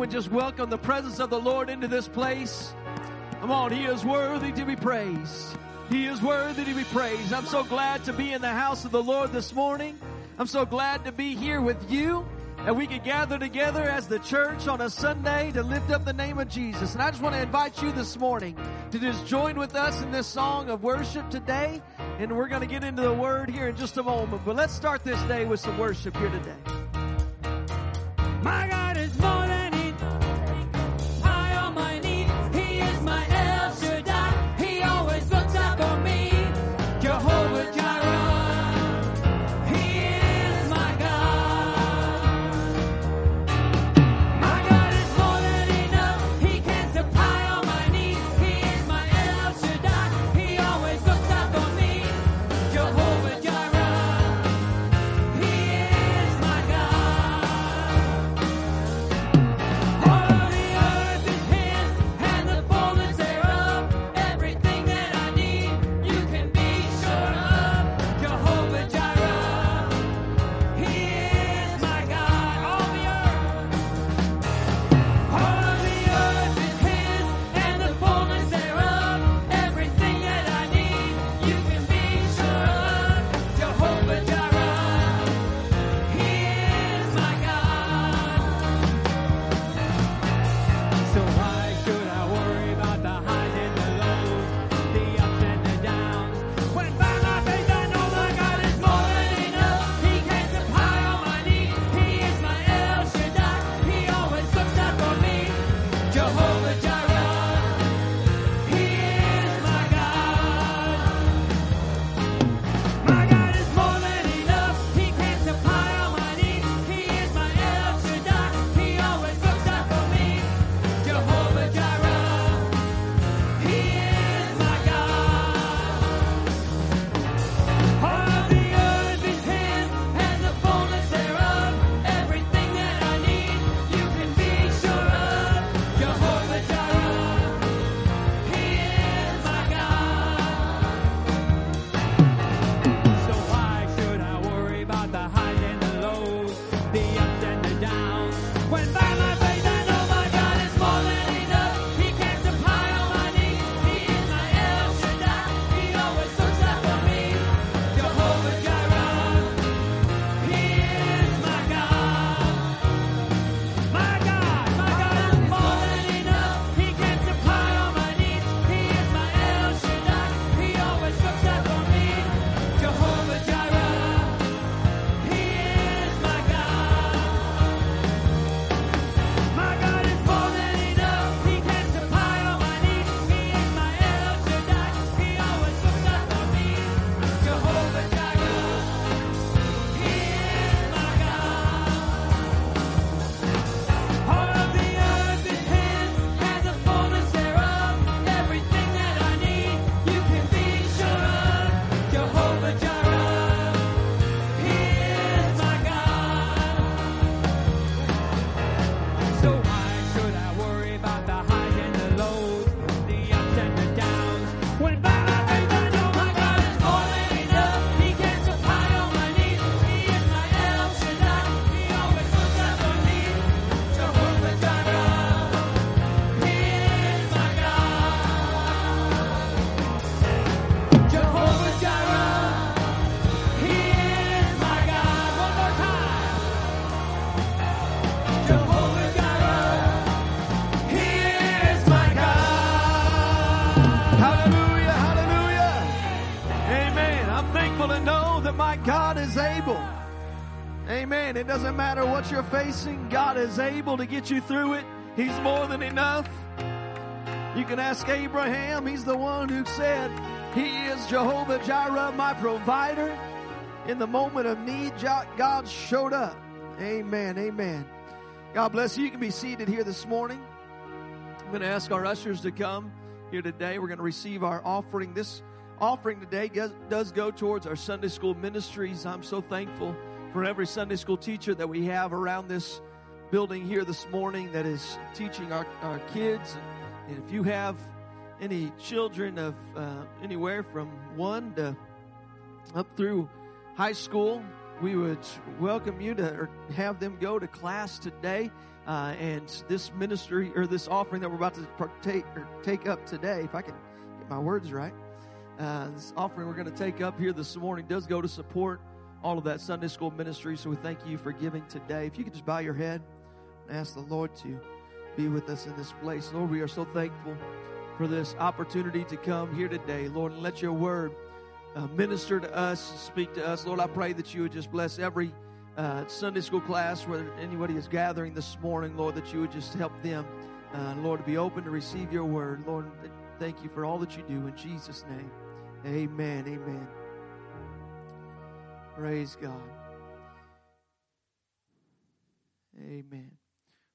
We just welcome the presence of the Lord into this place. Come on, He is worthy to be praised. He is worthy to be praised. I'm so glad to be in the house of the Lord this morning. I'm so glad to be here with you and we can gather together as the church on a Sunday to lift up the name of Jesus. And I just want to invite you this morning to just join with us in this song of worship today. And we're going to get into the word here in just a moment. But let's start this day with some worship here today. My God doesn't matter what you're facing, God is able to get you through it. He's more than enough. You can ask Abraham, he's the one who said, He is Jehovah Jireh, my provider. In the moment of need, God showed up. Amen. Amen. God bless you. You can be seated here this morning. I'm going to ask our ushers to come here today. We're going to receive our offering. This offering today does go towards our Sunday school ministries. I'm so thankful for every Sunday school teacher that we have around this building here this morning that is teaching our, our kids. And if you have any children of uh, anywhere from one to up through high school, we would welcome you to have them go to class today. Uh, and this ministry or this offering that we're about to partake or take up today, if I can get my words right, uh, this offering we're going to take up here this morning does go to support all of that Sunday school ministry. So we thank you for giving today. If you could just bow your head and ask the Lord to be with us in this place. Lord, we are so thankful for this opportunity to come here today. Lord, and let your word uh, minister to us, speak to us. Lord, I pray that you would just bless every uh, Sunday school class where anybody is gathering this morning, Lord, that you would just help them, uh, Lord, to be open to receive your word. Lord, thank you for all that you do in Jesus' name. Amen. Amen. Praise God. Amen.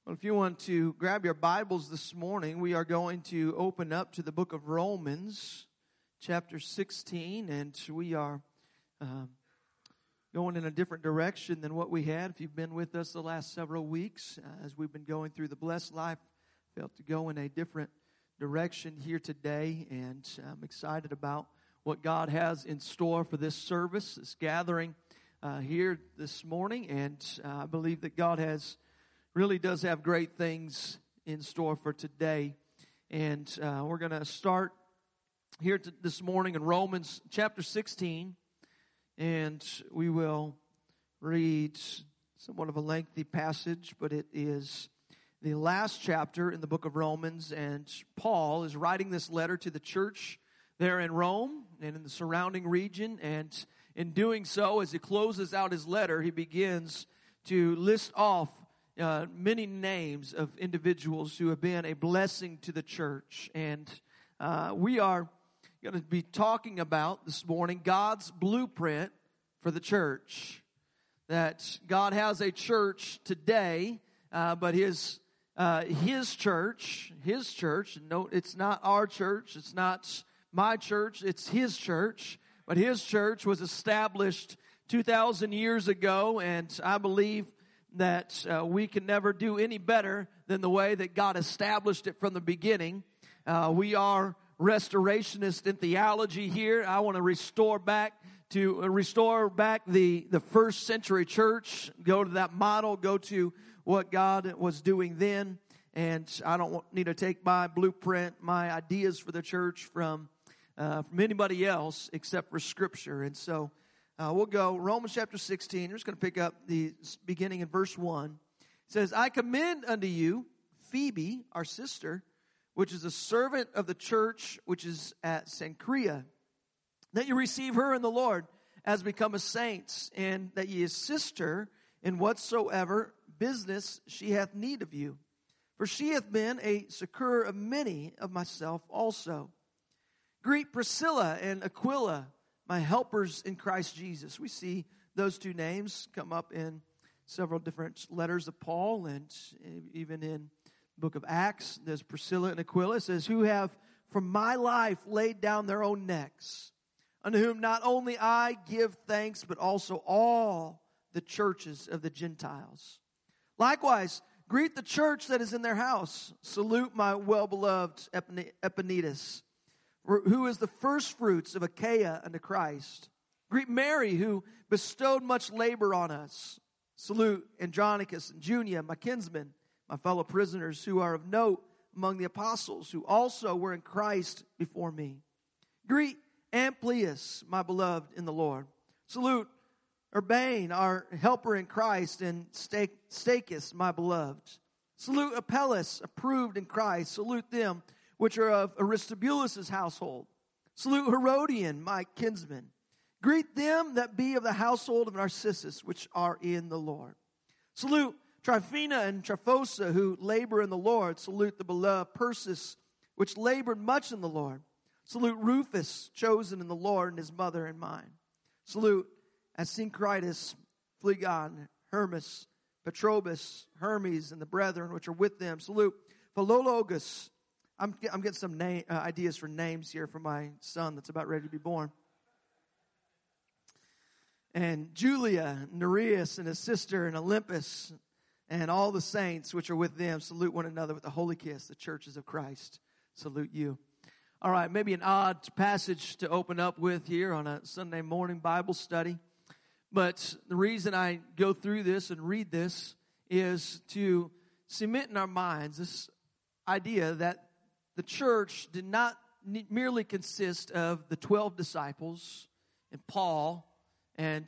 Well, if you want to grab your Bibles this morning, we are going to open up to the book of Romans, chapter 16, and we are um, going in a different direction than what we had. If you've been with us the last several weeks, uh, as we've been going through the blessed life, felt to go in a different direction here today, and I'm excited about what God has in store for this service, this gathering uh, here this morning, and uh, I believe that God has really does have great things in store for today. And uh, we're going to start here this morning in Romans chapter 16. And we will read somewhat of a lengthy passage, but it is the last chapter in the book of Romans. And Paul is writing this letter to the church there in Rome and in the surrounding region. And in doing so, as he closes out his letter, he begins to list off uh, many names of individuals who have been a blessing to the church. And uh, we are going to be talking about this morning God's blueprint for the church. That God has a church today, uh, but His uh, His church, His church. No, it's not our church. It's not my church. It's His church. But His church was established two thousand years ago, and I believe that uh, we can never do any better than the way that God established it from the beginning. Uh, we are restorationists in theology here. I want to restore back to uh, restore back the, the first century church, go to that model, go to what God was doing then. And I don't need to take my blueprint, my ideas for the church from, uh, from anybody else except for scripture. And so, uh, we'll go Romans chapter 16. We're just going to pick up the beginning in verse 1. It says, I commend unto you Phoebe, our sister, which is a servant of the church which is at Cenchrea, that you receive her in the Lord as become a saint, and that ye assist her in whatsoever business she hath need of you. For she hath been a succor of many of myself also. Greet Priscilla and Aquila my helpers in Christ Jesus. We see those two names come up in several different letters of Paul and even in the book of Acts. There's Priscilla and Aquila. It says, Who have from my life laid down their own necks, unto whom not only I give thanks, but also all the churches of the Gentiles. Likewise, greet the church that is in their house. Salute my well beloved Epaenetus who is the first fruits of Achaia unto Christ. Greet Mary, who bestowed much labor on us. Salute Andronicus and Junia, my kinsmen, my fellow prisoners who are of note among the apostles, who also were in Christ before me. Greet Amplias, my beloved in the Lord. Salute Urbane, our helper in Christ, and Stachys, my beloved. Salute Apelles, approved in Christ. Salute them which are of Aristobulus's household. Salute Herodion, my kinsman. Greet them that be of the household of Narcissus, which are in the Lord. Salute Tryphena and Tryphosa, who labor in the Lord. Salute the beloved Persis, which labored much in the Lord. Salute Rufus, chosen in the Lord, and his mother and mine. Salute Asyncritus, Phlegon, Hermas, Patrobas, Hermes, and the brethren which are with them. Salute Philologus, I'm, I'm getting some name, uh, ideas for names here for my son that's about ready to be born. And Julia, Nereus, and his sister, and Olympus, and all the saints which are with them salute one another with a holy kiss. The churches of Christ salute you. All right, maybe an odd passage to open up with here on a Sunday morning Bible study. But the reason I go through this and read this is to cement in our minds this idea that the church did not merely consist of the 12 disciples and Paul and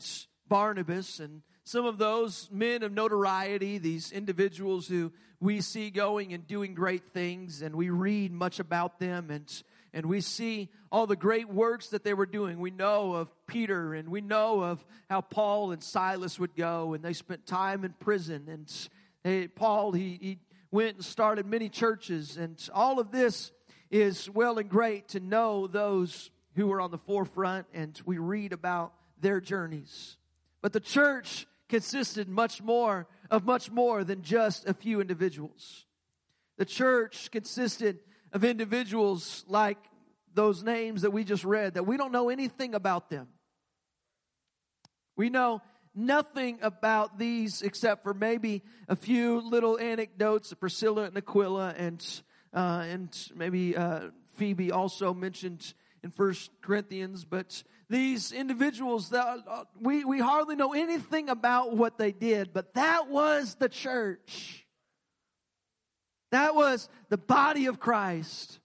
Barnabas and some of those men of notoriety, these individuals who we see going and doing great things, and we read much about them, and, and we see all the great works that they were doing. We know of Peter, and we know of how Paul and Silas would go, and they spent time in prison. And hey, Paul, he, he went and started many churches, and all of this is well and great to know those who were on the forefront, and we read about their journeys. But the church consisted much more of much more than just a few individuals. The church consisted of individuals like those names that we just read that we don't know anything about them. We know nothing about these except for maybe a few little anecdotes of Priscilla and Aquila and uh, and maybe uh, Phoebe also mentioned in First Corinthians, but these individuals that uh, we, we hardly know anything about what they did, but that was the church. That was the body of Christ.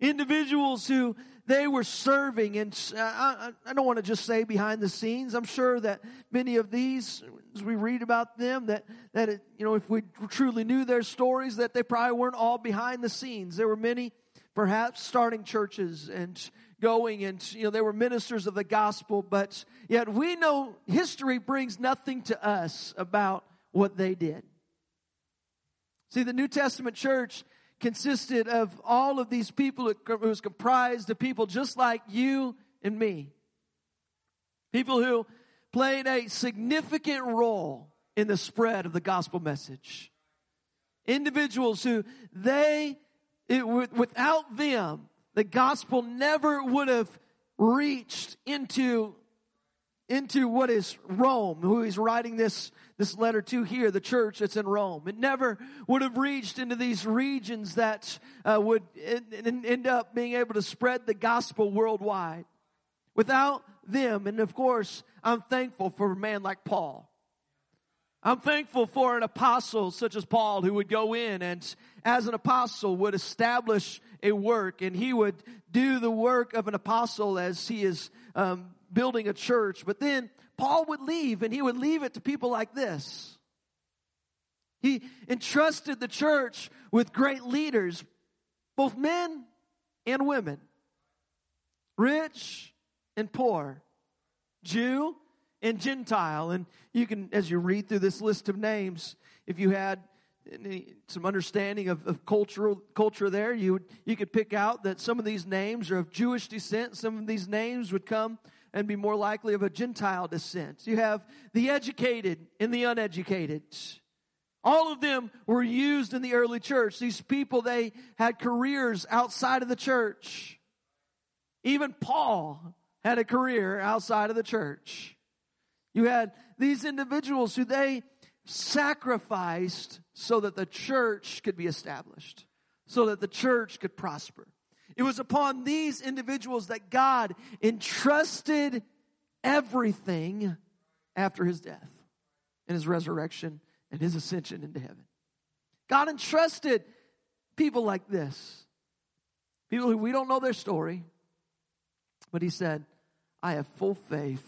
Individuals who they were serving and I, I don't want to just say behind the scenes. I'm sure that many of these, as we read about them, that, that it, you know, if we truly knew their stories, that they probably weren't all behind the scenes. There were many perhaps starting churches and going and you know they were ministers of the gospel but yet we know history brings nothing to us about what they did see the new testament church consisted of all of these people it was comprised of people just like you and me. People who played a significant role in the spread of the gospel message. Individuals who they it, without them the gospel never would have reached into into what is Rome, who he's writing this, this letter to here, the church that's in Rome. It never would have reached into these regions that uh, would end up being able to spread the gospel worldwide. Without them, and of course, I'm thankful for a man like Paul. I'm thankful for an apostle such as Paul who would go in and as an apostle would establish a work and he would do the work of an apostle as he is um, building a church. But then Paul would leave and he would leave it to people like this. He entrusted the church with great leaders, both men and women, rich and poor, Jew and Gentile. And you can, as you read through this list of names, if you had any, some understanding of, of cultural culture there, you you could pick out that some of these names are of Jewish descent. Some of these names would come and be more likely of a Gentile descent. You have the educated and the uneducated. All of them were used in the early church. These people, they had careers outside of the church. Even Paul had a career outside of the church. You had these individuals who they sacrificed so that the church could be established, so that the church could prosper. It was upon these individuals that God entrusted everything after his death and his resurrection and his ascension into heaven. God entrusted people like this, people who we don't know their story, but he said, I have full faith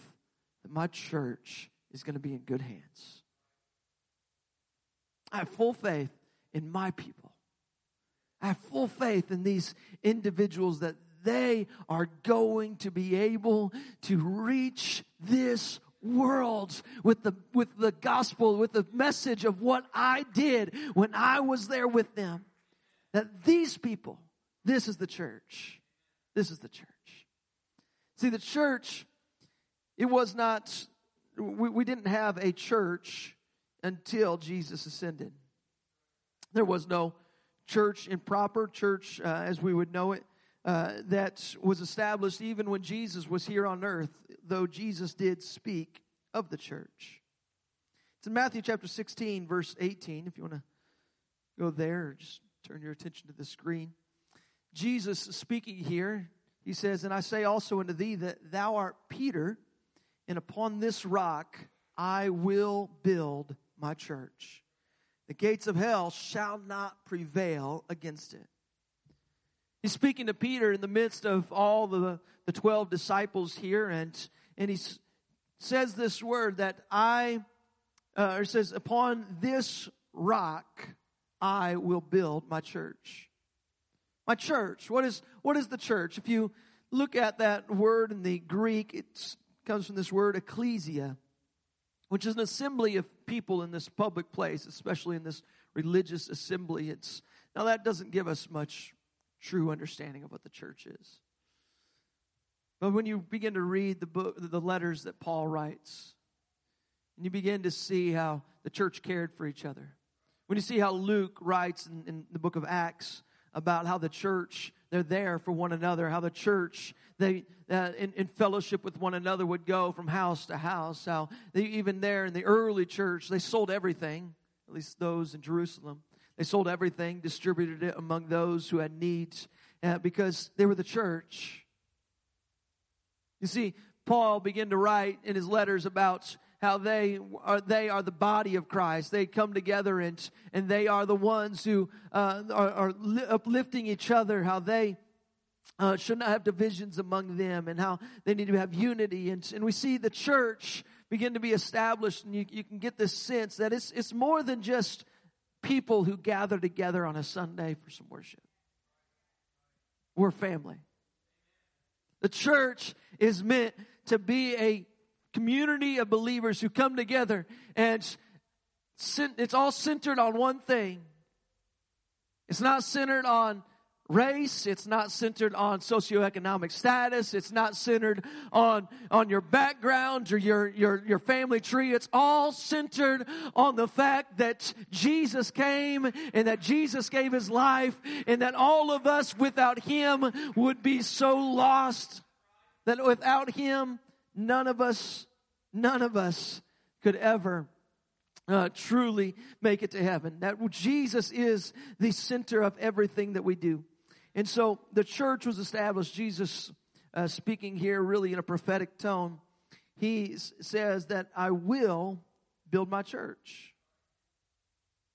that my church is going to be in good hands. I have full faith in my people. Have full faith in these individuals that they are going to be able to reach this world with the with the gospel with the message of what I did when I was there with them. That these people this is the church. This is the church. See the church it was not we, we didn't have a church until Jesus ascended. There was no church in proper church uh, as we would know it uh, that was established even when Jesus was here on earth, though Jesus did speak of the church. It's in Matthew chapter 16, verse 18. If you want to go there, just turn your attention to the screen. Jesus speaking here, he says, And I say also unto thee that thou art Peter, and upon this rock I will build my church, The gates of hell shall not prevail against it. He's speaking to Peter in the midst of all the, the 12 disciples here, and, and he says this word that I, uh, or says, upon this rock I will build my church. My church. What is, what is the church? If you look at that word in the Greek, it comes from this word ecclesia, which is an assembly of people in this public place, especially in this religious assembly. It's, now that doesn't give us much true understanding of what the church is. But when you begin to read the book, the letters that Paul writes, and you begin to see how the church cared for each other, when you see how Luke writes in, in the book of Acts about how the church they're there for one another, how the church they uh, in, in, fellowship with one another would go from house to house, how they even there in the early church they sold everything, at least those in Jerusalem. They sold everything, distributed it among those who had needs, uh, because they were the church. You see, Paul began to write in his letters about how they are they are the body of Christ. They come together and and they are the ones who uh, are, are uplifting each other. How they uh, should not have divisions among them, and how they need to have unity. And and we see the church begin to be established, and you, you can get this sense that it's it's more than just people who gather together on a Sunday for some worship. We're family. The church is meant to be a community of believers who come together and it's all centered on one thing. It's not centered on race. It's not centered on socioeconomic status. It's not centered on, on your background or your, your, your family tree. It's all centered on the fact that Jesus came and that Jesus gave his life and that all of us without him would be so lost that without him, none of us, none of us could ever uh, truly make it to heaven. That Jesus is the center of everything that we do. And so the church was established. Jesus uh, speaking here really in a prophetic tone. He says that I will build my church.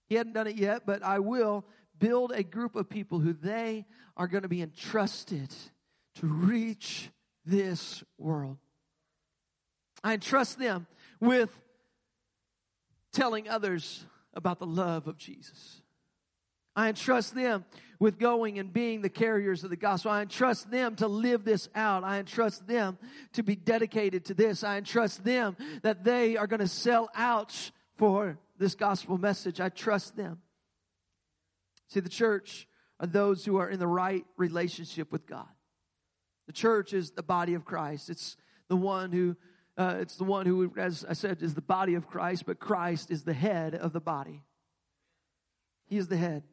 He hadn't done it yet, but I will build a group of people who they are going to be entrusted to reach this world. I entrust them with telling others about the love of Jesus. I entrust them with going and being the carriers of the gospel. I entrust them to live this out. I entrust them to be dedicated to this. I entrust them that they are going to sell out for this gospel message. I trust them. See, the church are those who are in the right relationship with God. The church is the body of Christ. It's the one who, uh, it's the one who, as I said, is the body of Christ, but Christ is the head of the body. He is the head.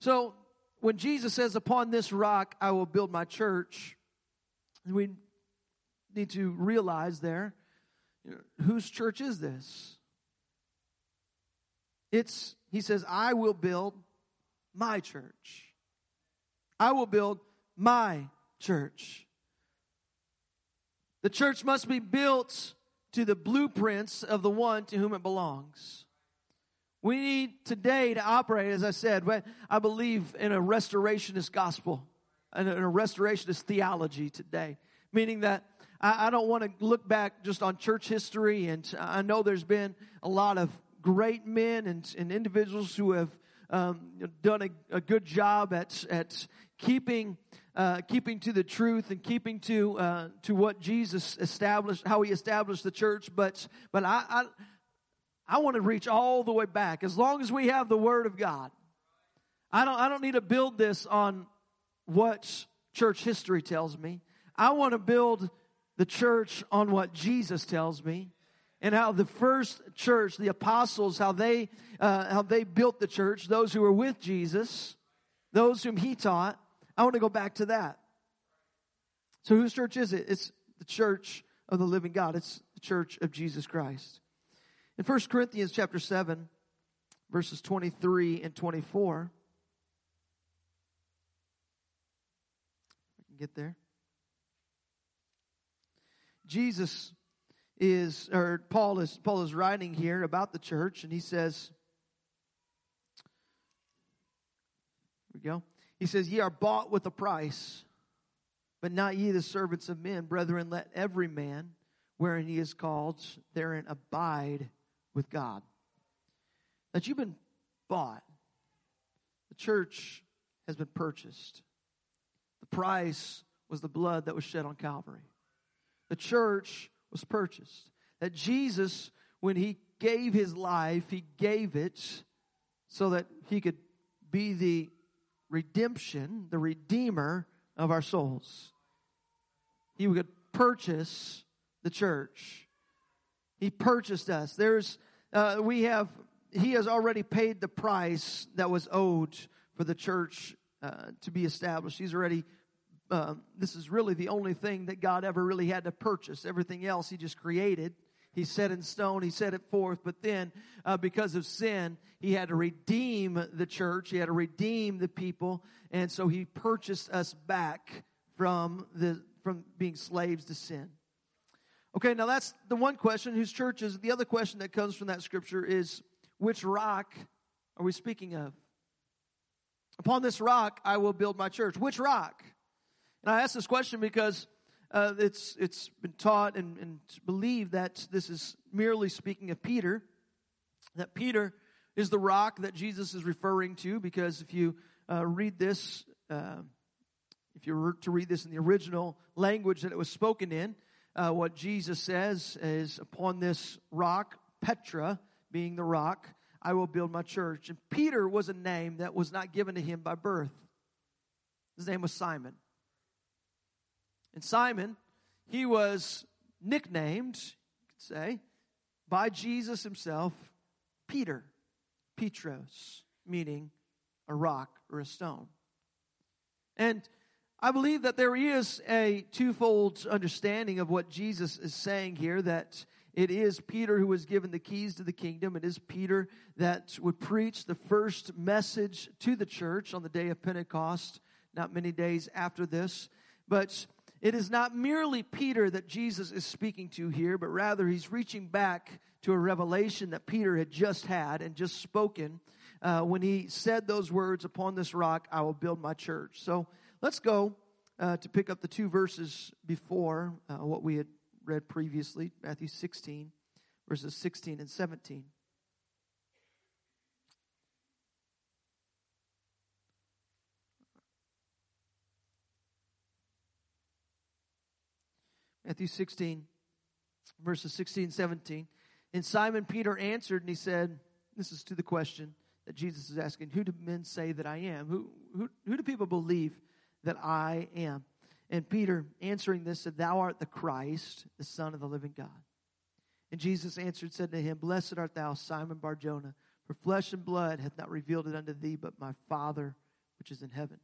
So when Jesus says, Upon this rock I will build my church, we need to realize there you know, whose church is this? It's, he says, I will build my church. I will build my church. The church must be built to the blueprints of the one to whom it belongs. We need today to operate, as I said, I believe in a restorationist gospel and a restorationist theology today, meaning that I, don't want to look back just on church history, and I know there's been a lot of great men and, and individuals who have um, done a, a, good job at at keeping uh, keeping to the truth and keeping to uh, to what Jesus established, how He established the church. But but I, I I want to reach all the way back. As long as we have the Word of God, I don't, I don't need to build this on what church history tells me. I want to build the church on what Jesus tells me and how the first church, the apostles, how they, uh, how they built the church, those who were with Jesus, those whom he taught. I want to go back to that. So whose church is it? It's the church of the living God. It's the church of Jesus Christ. In 1 Corinthians chapter 7, verses 23 and 24, I can get there. Jesus is, or Paul is, Paul is writing here about the church, and he says, here we go. He says, Ye are bought with a price, but not ye the servants of men. Brethren, let every man, wherein he is called, therein abide with God. That you've been bought. The church has been purchased. The price was the blood that was shed on Calvary. The church was purchased. That Jesus, when he gave his life, he gave it so that he could be the redemption, the redeemer of our souls. He would purchase the church. He purchased us. There's, uh, we have, he has already paid the price that was owed for the church uh, to be established. He's already, uh, this is really the only thing that God ever really had to purchase. Everything else he just created. He set in stone, he set it forth, but then uh, because of sin, he had to redeem the church, he had to redeem the people, and so he purchased us back from the from being slaves to sin. Okay, now that's the one question whose church is. The other question that comes from that scripture is which rock are we speaking of? Upon this rock I will build my church. Which rock? And I ask this question because uh, it's, it's been taught and, and believed that this is merely speaking of Peter, that Peter is the rock that Jesus is referring to, because if you uh, read this, uh, if you were to read this in the original language that it was spoken in, uh, what Jesus says is, Upon this rock, Petra being the rock, I will build my church. And Peter was a name that was not given to him by birth. His name was Simon. And Simon, he was nicknamed, you could say, by Jesus himself, Peter, Petros, meaning a rock or a stone. And I believe that there is a twofold understanding of what Jesus is saying here that it is Peter who was given the keys to the kingdom. It is Peter that would preach the first message to the church on the day of Pentecost, not many days after this. But it is not merely Peter that Jesus is speaking to here, but rather he's reaching back to a revelation that Peter had just had and just spoken uh, when he said those words, Upon this rock I will build my church. So let's go uh, to pick up the two verses before uh, what we had read previously Matthew 16, verses 16 and 17. Matthew 16, verses 16 and 17. And Simon Peter answered and he said, This is to the question that Jesus is asking Who do men say that I am? Who, who, who do people believe that I am? And Peter, answering this, said, Thou art the Christ, the Son of the living God. And Jesus answered, said to him, Blessed art thou, Simon Barjona, for flesh and blood hath not revealed it unto thee, but my Father which is in heaven.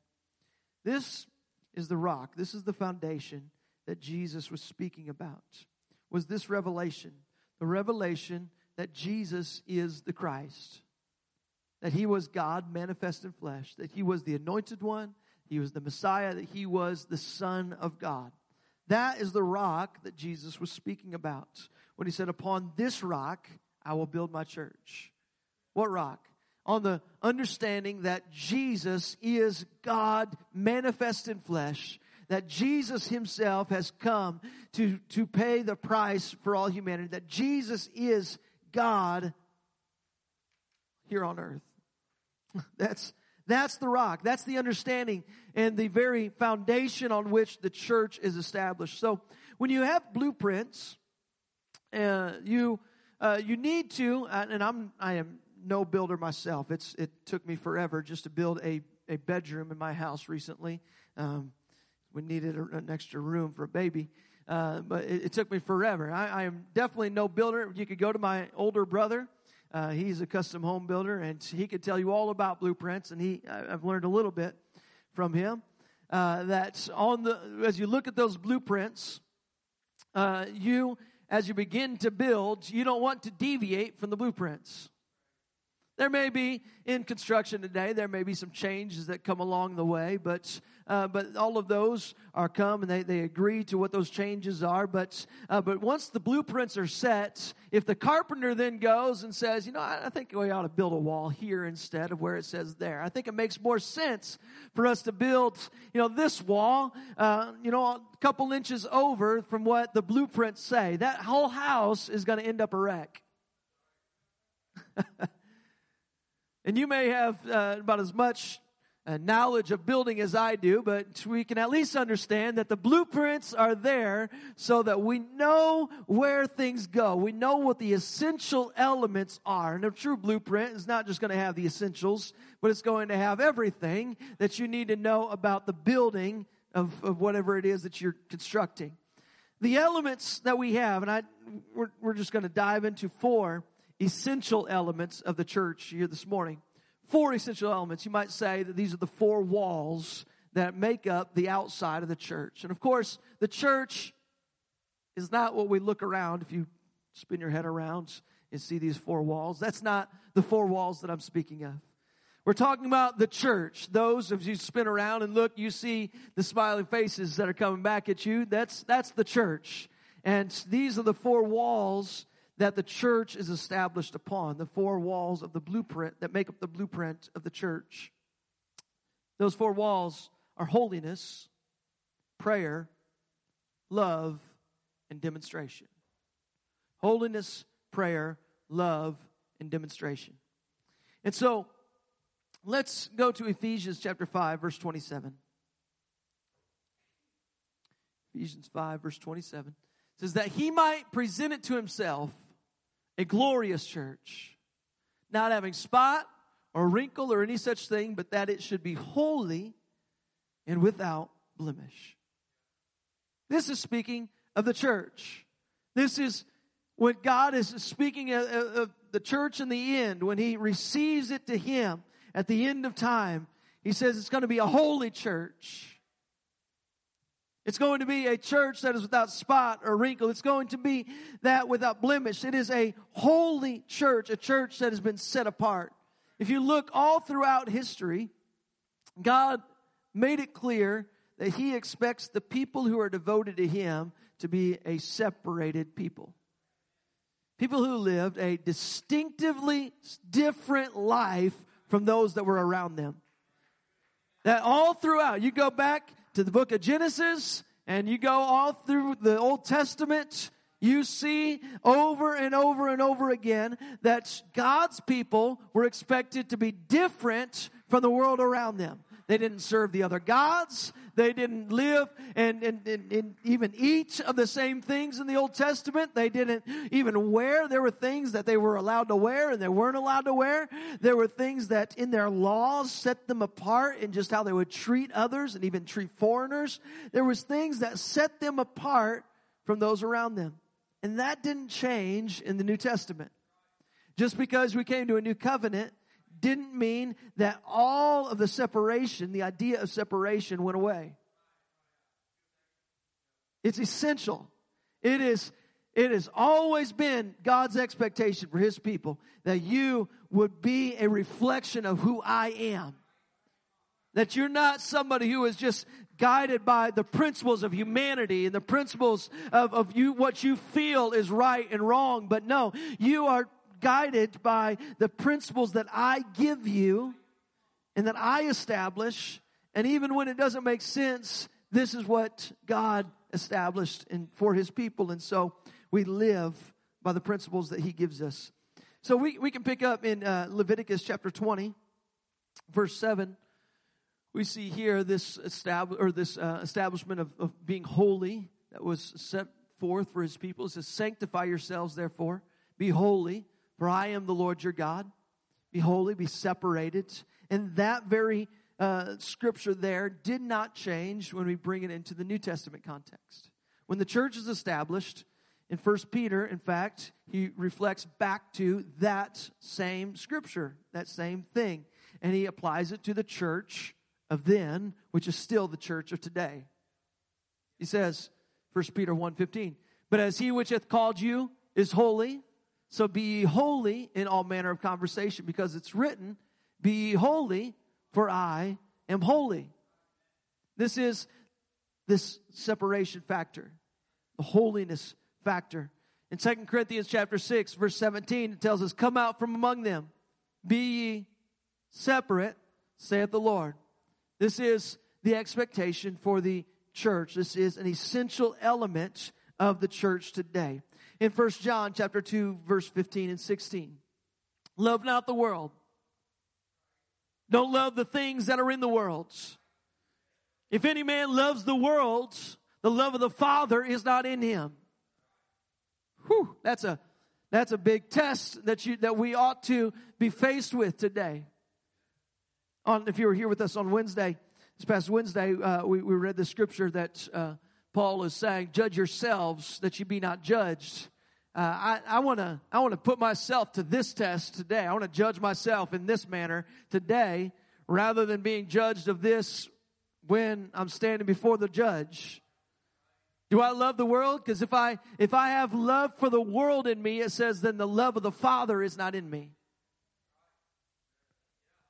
This is the rock, this is the foundation that Jesus was speaking about was this revelation the revelation that Jesus is the Christ, that he was God manifest in flesh, that he was the anointed one, he was the Messiah, that he was the Son of God. That is the rock that Jesus was speaking about when he said, Upon this rock I will build my church. What rock? On the understanding that Jesus is God manifest in flesh, that Jesus himself has come to, to pay the price for all humanity, that Jesus is God here on earth. That's, that's the rock. That's the understanding and the very foundation on which the church is established. So when you have blueprints, uh, you, uh, you need to, uh, and I'm, I am no builder myself. It's, it took me forever just to build a, a bedroom in my house recently. Um, we needed an extra room for a baby. Uh, but it, it, took me forever. I, I, am definitely no builder. You could go to my older brother. Uh, he's a custom home builder, and he could tell you all about blueprints. And he, I've learned a little bit from him. Uh, that on the as you look at those blueprints, uh, you as you begin to build, you don't want to deviate from the blueprints. There may be in construction today, there may be some changes that come along the way, but uh, but all of those are come and they, they agree to what those changes are. But uh, but once the blueprints are set, if the carpenter then goes and says, you know, I, I think we ought to build a wall here instead of where it says there. I think it makes more sense for us to build, you know, this wall, uh, you know, a couple inches over from what the blueprints say. That whole house is going to end up a wreck. And you may have uh, about as much uh, knowledge of building as I do, but we can at least understand that the blueprints are there so that we know where things go. We know what the essential elements are. And a true blueprint is not just going to have the essentials, but it's going to have everything that you need to know about the building of, of whatever it is that you're constructing. The elements that we have, and I, we're, we're just going to dive into four essential elements of the church here this morning. Four essential elements. You might say that these are the four walls that make up the outside of the church. And of course, the church is not what we look around if you spin your head around and see these four walls. That's not the four walls that I'm speaking of. We're talking about the church. Those, if you spin around and look, you see the smiling faces that are coming back at you. That's, that's the church. And these are the four walls that the church is established upon, the four walls of the blueprint that make up the blueprint of the church. Those four walls are holiness, prayer, love, and demonstration. Holiness, prayer, love, and demonstration. And so, let's go to Ephesians chapter 5, verse 27. Ephesians 5, verse 27 says that he might present it to himself a glorious church, not having spot or wrinkle or any such thing, but that it should be holy and without blemish. This is speaking of the church. This is what God is speaking of, of the church in the end, when He receives it to Him at the end of time. He says it's going to be a holy church. It's going to be a church that is without spot or wrinkle. It's going to be that without blemish. It is a holy church, a church that has been set apart. If you look all throughout history, God made it clear that He expects the people who are devoted to Him to be a separated people. People who lived a distinctively different life from those that were around them. That all throughout, you go back to the book of Genesis and you go all through the Old Testament, you see over and over and over again that God's people were expected to be different from the world around them. They didn't serve the other gods. They didn't live and, and, and, and, even eat of the same things in the Old Testament. They didn't even wear. There were things that they were allowed to wear and they weren't allowed to wear. There were things that in their laws set them apart in just how they would treat others and even treat foreigners. There was things that set them apart from those around them. And that didn't change in the New Testament. Just because we came to a new covenant didn't mean that all of the separation, the idea of separation went away. It's essential. It is, it has always been God's expectation for His people that you would be a reflection of who I am. That you're not somebody who is just guided by the principles of humanity and the principles of, of you, what you feel is right and wrong. But no, you are guided by the principles that I give you and that I establish. And even when it doesn't make sense, this is what God established for his people. And so we live by the principles that he gives us. So we, we can pick up in uh, Leviticus chapter 20, verse 7. We see here this, estab- or this uh, establishment of, of being holy that was set forth for his people. It says, Sanctify yourselves, therefore, be holy, for I am the Lord your God. Be holy, be separated. And that very uh, scripture there did not change when we bring it into the New Testament context. When the church is established, in First Peter, in fact, he reflects back to that same scripture, that same thing. And he applies it to the church of then, which is still the church of today. He says, First Peter 1.15, But as he which hath called you is holy, So be ye holy in all manner of conversation, because it's written, Be ye holy, for I am holy. This is this separation factor, the holiness factor. In 2 Corinthians chapter 6, verse 17, it tells us, Come out from among them, be ye separate, saith the Lord. This is the expectation for the church. This is an essential element of the church today. In 1 John chapter 2, verse 15 and 16. Love not the world. Don't love the things that are in the world. If any man loves the world, the love of the Father is not in him. Whew, that's a that's a big test that you that we ought to be faced with today. On if you were here with us on Wednesday, this past Wednesday, uh, we, we read the scripture that uh, Paul is saying, "Judge yourselves, that you be not judged." Uh, I want to I want to put myself to this test today. I want to judge myself in this manner today, rather than being judged of this when I'm standing before the judge. Do I love the world? Because if I if I have love for the world in me, it says then the love of the Father is not in me.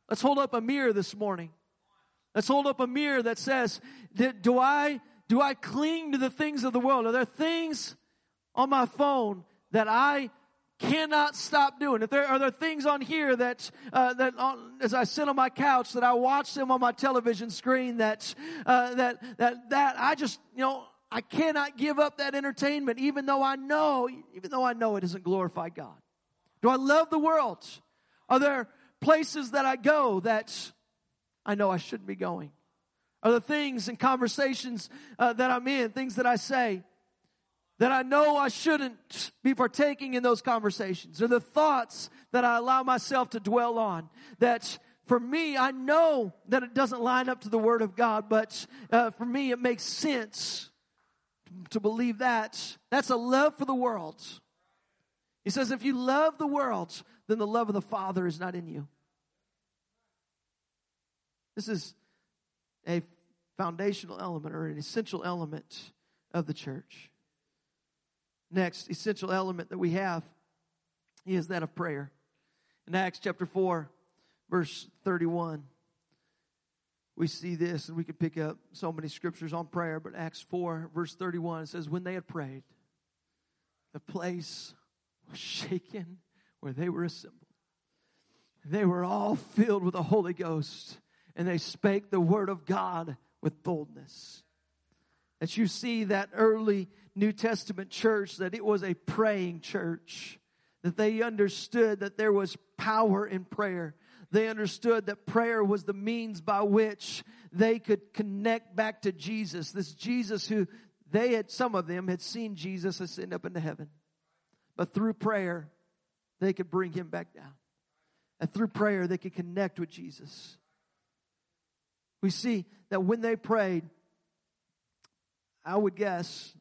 Let's hold up a mirror this morning. Let's hold up a mirror that says, do I do I cling to the things of the world? Are there things on my phone that I cannot stop doing. If there are there things on here that uh, that on, as I sit on my couch that I watch them on my television screen that uh, that that that I just you know I cannot give up that entertainment even though I know even though I know it doesn't glorify God. Do I love the world? Are there places that I go that I know I shouldn't be going? Are there things and conversations uh, that I'm in, things that I say that I know I shouldn't be partaking in those conversations or the thoughts that I allow myself to dwell on that for me, I know that it doesn't line up to the Word of God, but uh, for me, it makes sense to believe that. That's a love for the world. He says, if you love the world, then the love of the Father is not in you. This is a foundational element or an essential element of the church next essential element that we have is that of prayer. In Acts chapter 4, verse 31, we see this, and we could pick up so many scriptures on prayer, but Acts 4, verse 31, it says, When they had prayed, the place was shaken where they were assembled. They were all filled with the Holy Ghost, and they spake the word of God with boldness. That you see that early New Testament church that it was a praying church, that they understood that there was power in prayer. They understood that prayer was the means by which they could connect back to Jesus. This Jesus who they had, some of them had seen Jesus ascend up into heaven. But through prayer, they could bring him back down. And through prayer, they could connect with Jesus. We see that when they prayed, I would guess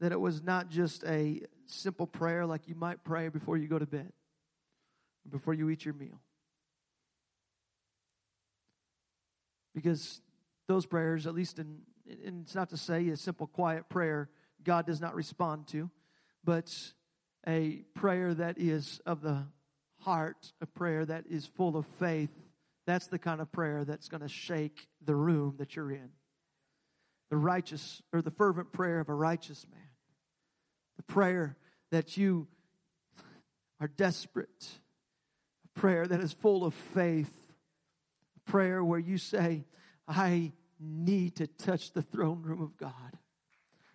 that it was not just a simple prayer like you might pray before you go to bed, before you eat your meal. Because those prayers, at least in, and it's not to say a simple quiet prayer God does not respond to, but a prayer that is of the heart, a prayer that is full of faith, that's the kind of prayer that's going to shake the room that you're in. The righteous, or the fervent prayer of a righteous man the prayer that you are desperate, a prayer that is full of faith, a prayer where you say, I need to touch the throne room of God.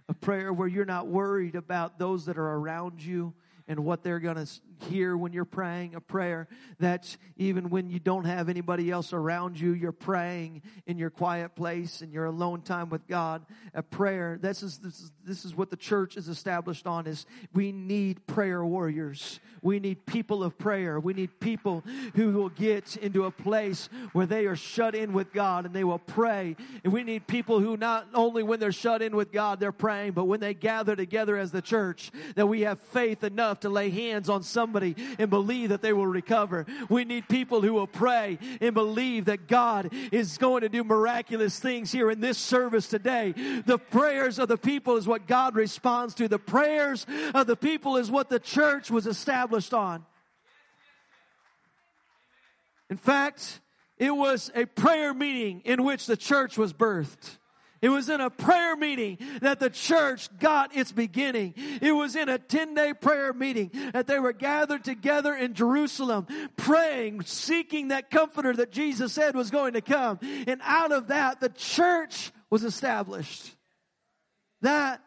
A prayer where you're not worried about those that are around you and what they're going to hear when you're praying a prayer that even when you don't have anybody else around you, you're praying in your quiet place and your alone time with God. A prayer. This is, this is, this is what the church is established on is we need prayer warriors. We need people of prayer. We need people who will get into a place where they are shut in with God and they will pray. And we need people who not only when they're shut in with God, they're praying, but when they gather together as the church, that we have faith enough to lay hands on some somebody and believe that they will recover. We need people who will pray and believe that God is going to do miraculous things here in this service today. The prayers of the people is what God responds to. The prayers of the people is what the church was established on. In fact, it was a prayer meeting in which the church was birthed. It was in a prayer meeting that the church got its beginning. It was in a 10 day prayer meeting that they were gathered together in Jerusalem, praying, seeking that comforter that Jesus said was going to come. And out of that, the church was established. That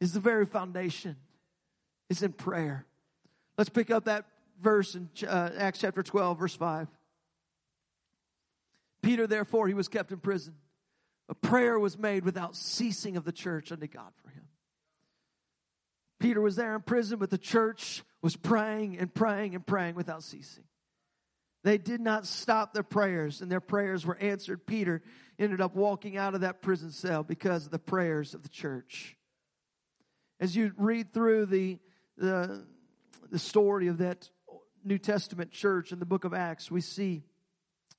is the very foundation. It's in prayer. Let's pick up that verse in uh, Acts chapter 12, verse 5. Peter, therefore, he was kept in prison. A prayer was made without ceasing of the church unto God for him. Peter was there in prison, but the church was praying and praying and praying without ceasing. They did not stop their prayers, and their prayers were answered. Peter ended up walking out of that prison cell because of the prayers of the church. As you read through the, the, the story of that New Testament church in the book of Acts, we see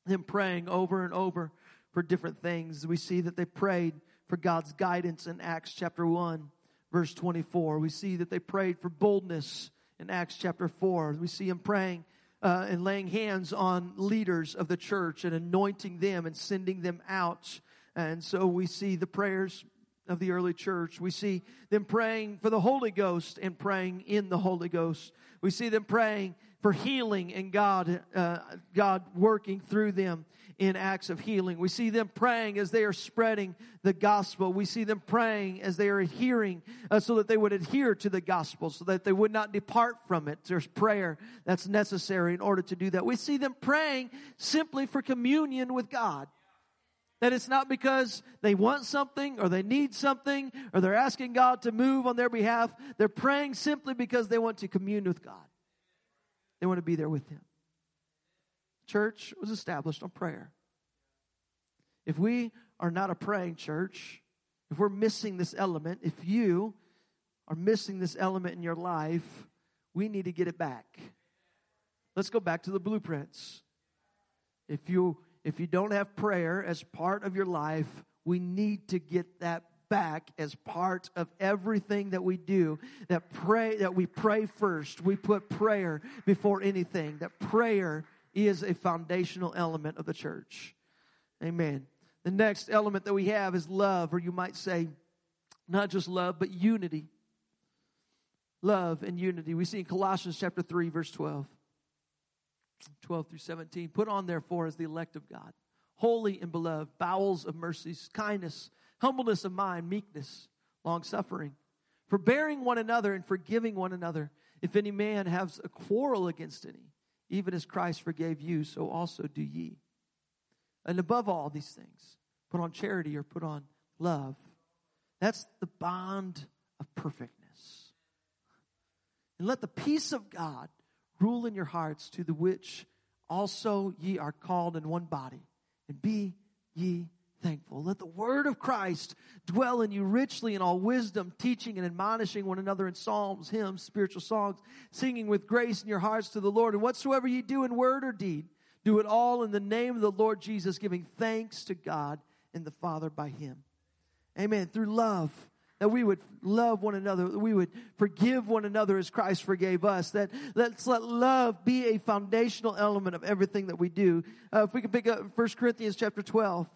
them praying over and over for different things. We see that they prayed for God's guidance in Acts chapter 1, verse 24. We see that they prayed for boldness in Acts chapter 4. We see them praying uh, and laying hands on leaders of the church and anointing them and sending them out. And so we see the prayers of the early church. We see them praying for the Holy Ghost and praying in the Holy Ghost. We see them praying for healing and God, uh, God working through them in acts of healing. We see them praying as they are spreading the gospel. We see them praying as they are adhering uh, so that they would adhere to the gospel, so that they would not depart from it. There's prayer that's necessary in order to do that. We see them praying simply for communion with God. That it's not because they want something or they need something or they're asking God to move on their behalf. They're praying simply because they want to commune with God. They want to be there with Him. Church was established on prayer. If we are not a praying church, if we're missing this element, if you are missing this element in your life, we need to get it back. Let's go back to the blueprints. If you if you don't have prayer as part of your life, we need to get that back as part of everything that we do that pray that we pray first we put prayer before anything that prayer is a foundational element of the church. Amen. The next element that we have is love or you might say not just love but unity. Love and unity. We see in colossians chapter 3 verse 12 12 through 17 put on therefore as the elect of god holy and beloved bowels of mercies kindness humbleness of mind, meekness, long suffering, forbearing one another and forgiving one another. If any man has a quarrel against any, even as Christ forgave you, so also do ye. And above all these things, put on charity or put on love. That's the bond of perfectness. And let the peace of God rule in your hearts, to the which also ye are called in one body, and be ye thankful. Let the word of Christ dwell in you richly in all wisdom, teaching and admonishing one another in psalms, hymns, spiritual songs, singing with grace in your hearts to the Lord. And whatsoever ye do in word or deed, do it all in the name of the Lord Jesus, giving thanks to God and the Father by him. Amen. Through love. That we would love one another, that we would forgive one another as Christ forgave us. That let's let love be a foundational element of everything that we do. Uh, if we could pick up 1 Corinthians chapter 12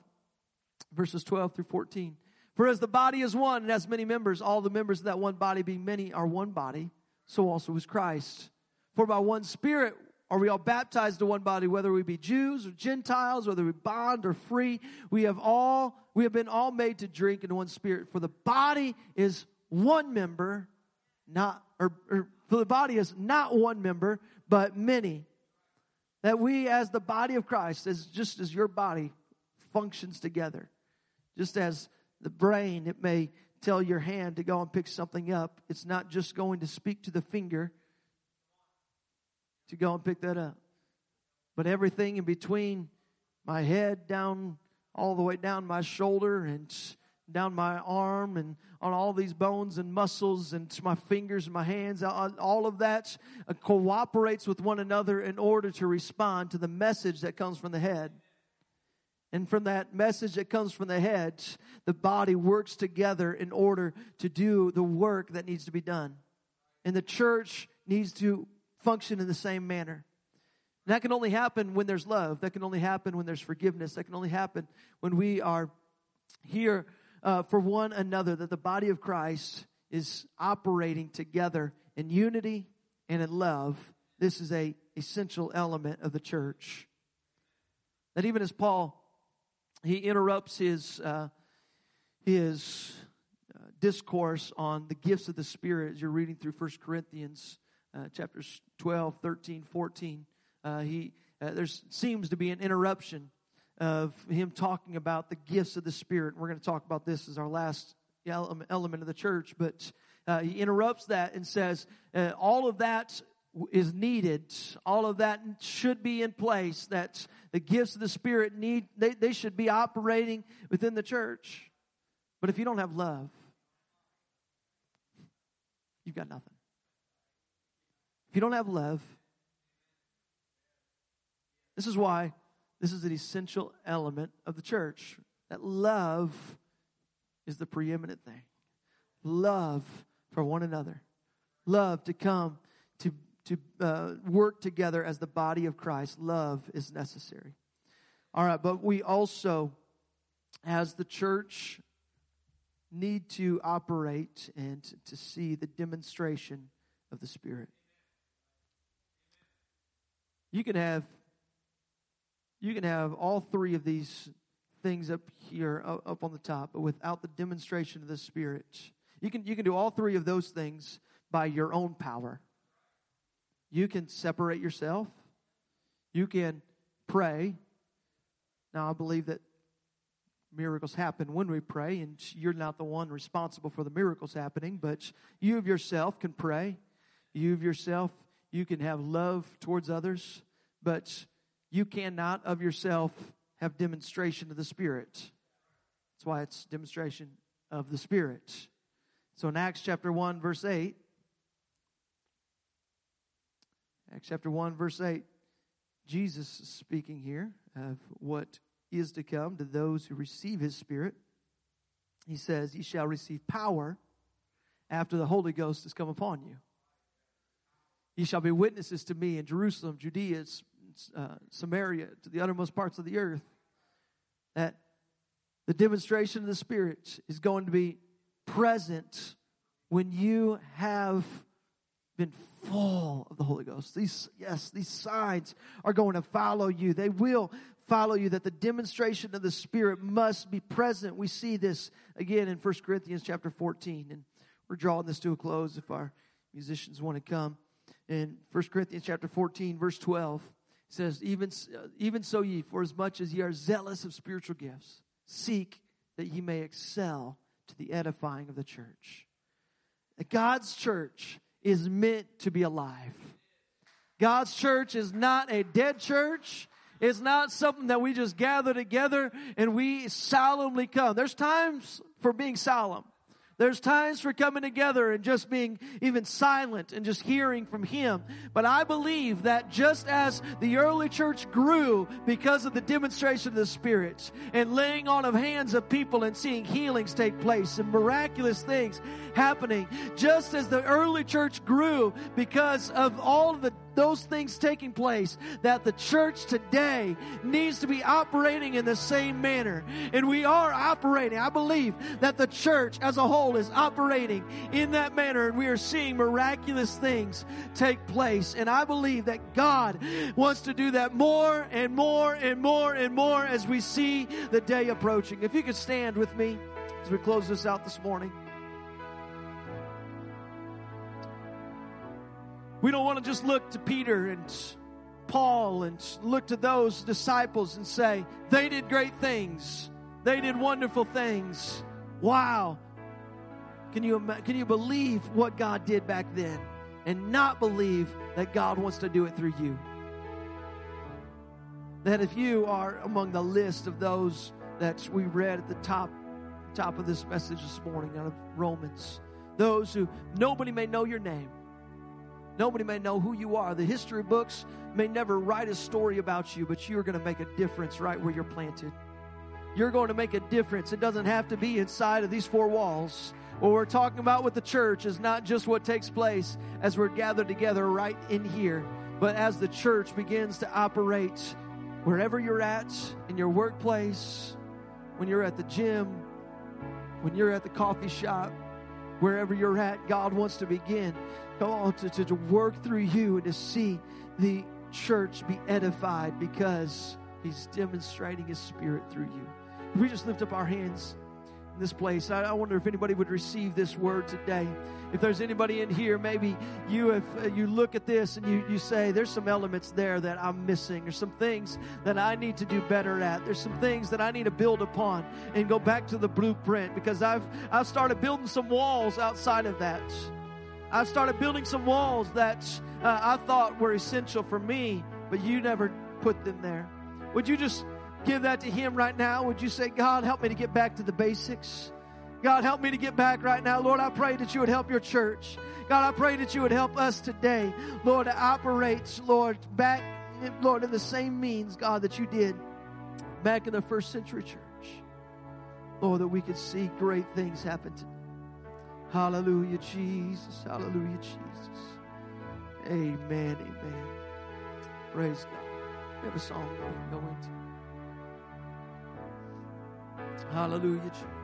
verses 12 through 14. For as the body is one and has many members, all the members of that one body being many are one body, so also is Christ. For by one Spirit are we all baptized to one body, whether we be Jews or Gentiles, whether we bond or free. We have all, we have been all made to drink in one Spirit. For the body is one member, not, or, or for the body is not one member, but many. That we as the body of Christ, as just as your body functions together. Just as the brain, it may tell your hand to go and pick something up, it's not just going to speak to the finger to go and pick that up. But everything in between my head down all the way down my shoulder and down my arm and on all these bones and muscles and my fingers and my hands. All of that cooperates with one another in order to respond to the message that comes from the head. And from that message that comes from the head, the body works together in order to do the work that needs to be done. And the church needs to function in the same manner. And that can only happen when there's love. That can only happen when there's forgiveness. That can only happen when we are here uh, for one another, that the body of Christ is operating together in unity and in love. This is a essential element of the church. That even as Paul, he interrupts his, uh, his uh, discourse on the gifts of the Spirit as you're reading through 1 Corinthians uh, chapters 12, 13, 14. Uh, he, uh, there seems to be an interruption of him talking about the gifts of the Spirit. We're going to talk about this as our last element of the church, but uh, he interrupts that and says, all of that is needed. All of that should be in place. That the gifts of the Spirit need, they, they should be operating within the church. But if you don't have love, you've got nothing. If you don't have love, this is why this is an essential element of the church. That love is the preeminent thing. Love for one another. Love to come to, uh, work together as the body of Christ. Love is necessary. All right, but we also, as the church, need to operate and to see the demonstration of the Spirit. You can have you can have all three of these things up here, up on the top, but without the demonstration of the Spirit. You can, you can do all three of those things by your own power. You can separate yourself. You can pray. Now, I believe that miracles happen when we pray, and you're not the one responsible for the miracles happening, but you of yourself can pray. You of yourself, you can have love towards others, but you cannot of yourself have demonstration of the Spirit. That's why it's demonstration of the Spirit. So in Acts chapter 1, verse 8, Acts chapter 1, verse 8, Jesus speaking here of what is to come to those who receive his Spirit. He says, Ye shall receive power after the Holy Ghost has come upon you. Ye shall be witnesses to me in Jerusalem, Judea, uh, Samaria, to the uttermost parts of the earth, that the demonstration of the Spirit is going to be present when you have been full of the Holy Ghost. These, yes, these signs are going to follow you. They will follow you, that the demonstration of the Spirit must be present. We see this again in 1 Corinthians chapter 14, and we're drawing this to a close if our musicians want to come. In 1 Corinthians chapter 14, verse 12, says, even, uh, even so ye, for as much as ye are zealous of spiritual gifts, seek that ye may excel to the edifying of the church. God's church is meant to be alive. God's church is not a dead church. It's not something that we just gather together and we solemnly come. There's times for being solemn. There's times for coming together and just being even silent and just hearing from Him. But I believe that just as the early church grew because of the demonstration of the Spirit and laying on of hands of people and seeing healings take place and miraculous things happening, just as the early church grew because of all the those things taking place, that the church today needs to be operating in the same manner. And we are operating. I believe that the church as a whole is operating in that manner, and we are seeing miraculous things take place. And I believe that God wants to do that more and more and more and more as we see the day approaching. If you could stand with me as we close this out this morning. We don't want to just look to Peter and Paul and look to those disciples and say, they did great things. They did wonderful things. Wow. Can you, can you believe what God did back then and not believe that God wants to do it through you? That if you are among the list of those that we read at the top top of this message this morning out of Romans. Those who nobody may know your name. Nobody may know who you are. The history books may never write a story about you, but you're going to make a difference right where you're planted. You're going to make a difference. It doesn't have to be inside of these four walls. What we're talking about with the church is not just what takes place as we're gathered together right in here, but as the church begins to operate wherever you're at, in your workplace, when you're at the gym, when you're at the coffee shop, wherever you're at, God wants to begin come on, to, to, to work through you and to see the church be edified because He's demonstrating His Spirit through you. Can we just lift up our hands? In this place. I, I, wonder if anybody would receive this word today. If there's anybody in here, maybe you if uh, you look at this and you, you say, there's some elements there that I'm missing. There's some things that I need to do better at. There's some things that I need to build upon and go back to the blueprint because I've I've started building some walls outside of that. I've started building some walls that uh, I thought were essential for me, but you never put them there. Would you just give that to Him right now? Would you say, God, help me to get back to the basics? God, help me to get back right now. Lord, I pray that you would help your church. God, I pray that you would help us today, Lord, to operate, Lord, back, Lord, in the same means, God, that you did back in the first century church. Lord, that we could see great things happen today. Hallelujah, Jesus. Hallelujah, Jesus. Amen, amen. Praise God. We have a song into. Hallelujah.